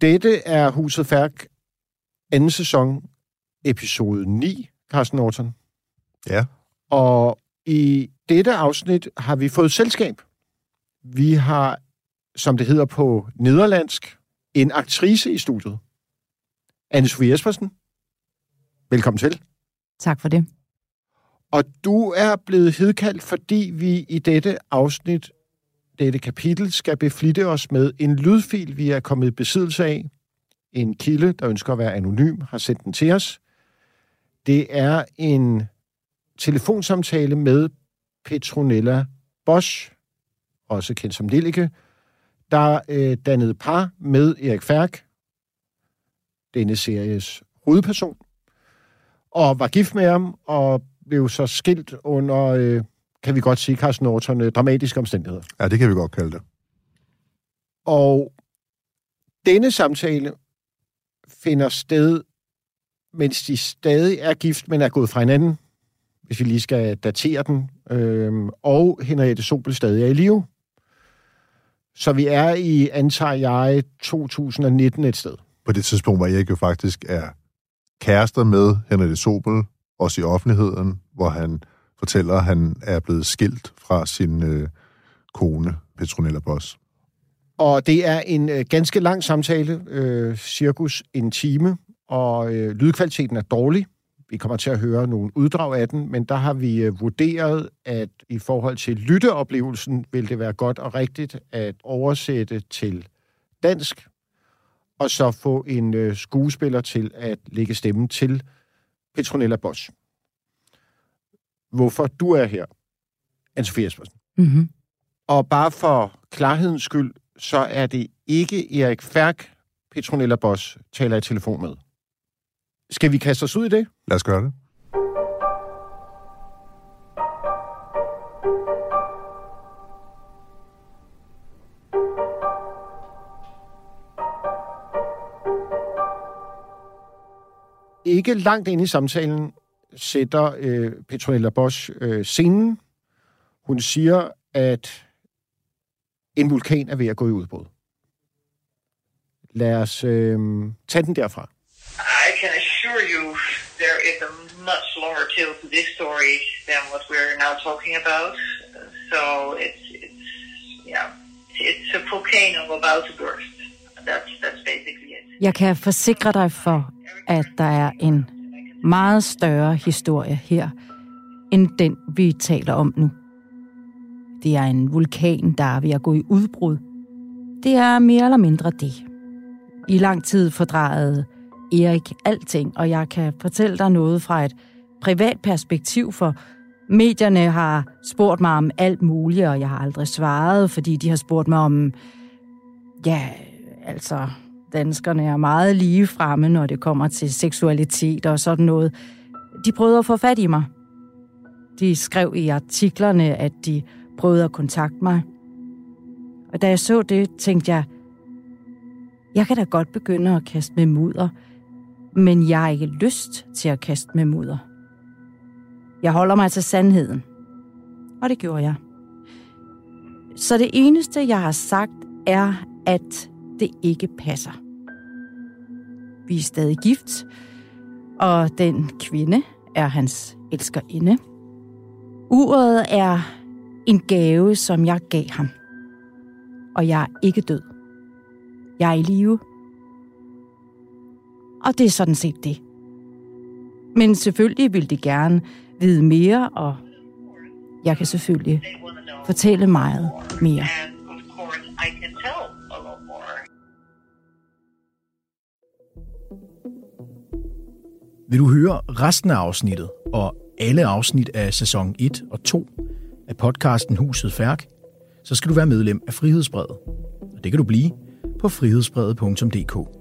Dette er Huset Færk anden sæson, episode 9, Carsten Norton. Ja. Og i dette afsnit har vi fået selskab. Vi har, som det hedder på nederlandsk, en aktrice i studiet. Anne-Sophie Espersen. Velkommen til. Tak for det. Og du er blevet hedkaldt, fordi vi i dette afsnit, dette kapitel, skal beflitte os med en lydfil, vi er kommet i besiddelse af. En kilde, der ønsker at være anonym, har sendt den til os. Det er en telefonsamtale med Petronella Bosch, også kendt som Lillike, der øh, dannede par med Erik Færk, denne series hovedperson, og var gift med ham, og blev så skilt under, øh, kan vi godt sige, Carsten Norton, øh, dramatiske omstændigheder. Ja, det kan vi godt kalde det. Og denne samtale finder sted, mens de stadig er gift, men er gået fra hinanden, hvis vi lige skal datere den, øhm, og Henriette Sobel stadig er i live. Så vi er i, antager jeg, 2019 et sted. På det tidspunkt, hvor Erik jo faktisk er kærester med Henriette Sobel, også i offentligheden, hvor han fortæller, at han er blevet skilt fra sin øh, kone, Petronella Boss. Og det er en øh, ganske lang samtale, øh, cirkus en time, og øh, lydkvaliteten er dårlig. Vi kommer til at høre nogle uddrag af den, men der har vi øh, vurderet, at i forhold til lytteoplevelsen vil det være godt og rigtigt at oversætte til dansk, og så få en øh, skuespiller til at lægge stemmen til Petronella Bosch. Hvorfor du er her, Anne-Sophie Espersen. Mm-hmm. Og bare for klarhedens skyld, så er det ikke Erik Færk, Petronella Bosch, taler i telefon med. Skal vi kaste os ud i det? Lad os gøre det. Ikke langt ind i samtalen sætter øh, Petronella Bosch øh, scenen. Hun siger, at en vulkan er ved at gå i udbrud. Lad os øh, tage den derfra. I can assure you there is a much longer tale to this story than what we're now talking about. So it's, it's yeah, it's a volcano about to burst. That's, that's basically it. Jeg kan forsikre dig for, at der er en meget større historie her, end den, vi taler om nu. Det er en vulkan, der er ved at gå i udbrud. Det er mere eller mindre det. I lang tid fordrejede Erik alting, og jeg kan fortælle dig noget fra et privat perspektiv, for medierne har spurgt mig om alt muligt, og jeg har aldrig svaret, fordi de har spurgt mig om, ja, altså, danskerne er meget lige fremme, når det kommer til seksualitet og sådan noget. De prøvede at få fat i mig. De skrev i artiklerne, at de prøvede at kontakte mig. Og da jeg så det, tænkte jeg, jeg kan da godt begynde at kaste med mudder, men jeg har ikke lyst til at kaste med mudder. Jeg holder mig til sandheden. Og det gjorde jeg. Så det eneste, jeg har sagt, er, at det ikke passer. Vi er stadig gift, og den kvinde er hans elskerinde. Uret er en gave, som jeg gav ham. Og jeg er ikke død. Jeg er i live. Og det er sådan set det. Men selvfølgelig vil de gerne vide mere, og jeg kan selvfølgelig fortælle meget mere. Vil du høre resten af afsnittet og alle afsnit af sæson 1 og 2 af podcasten Huset Færk, så skal du være medlem af Frihedsbrevet. Og det kan du blive på frihedsbrevet.dk.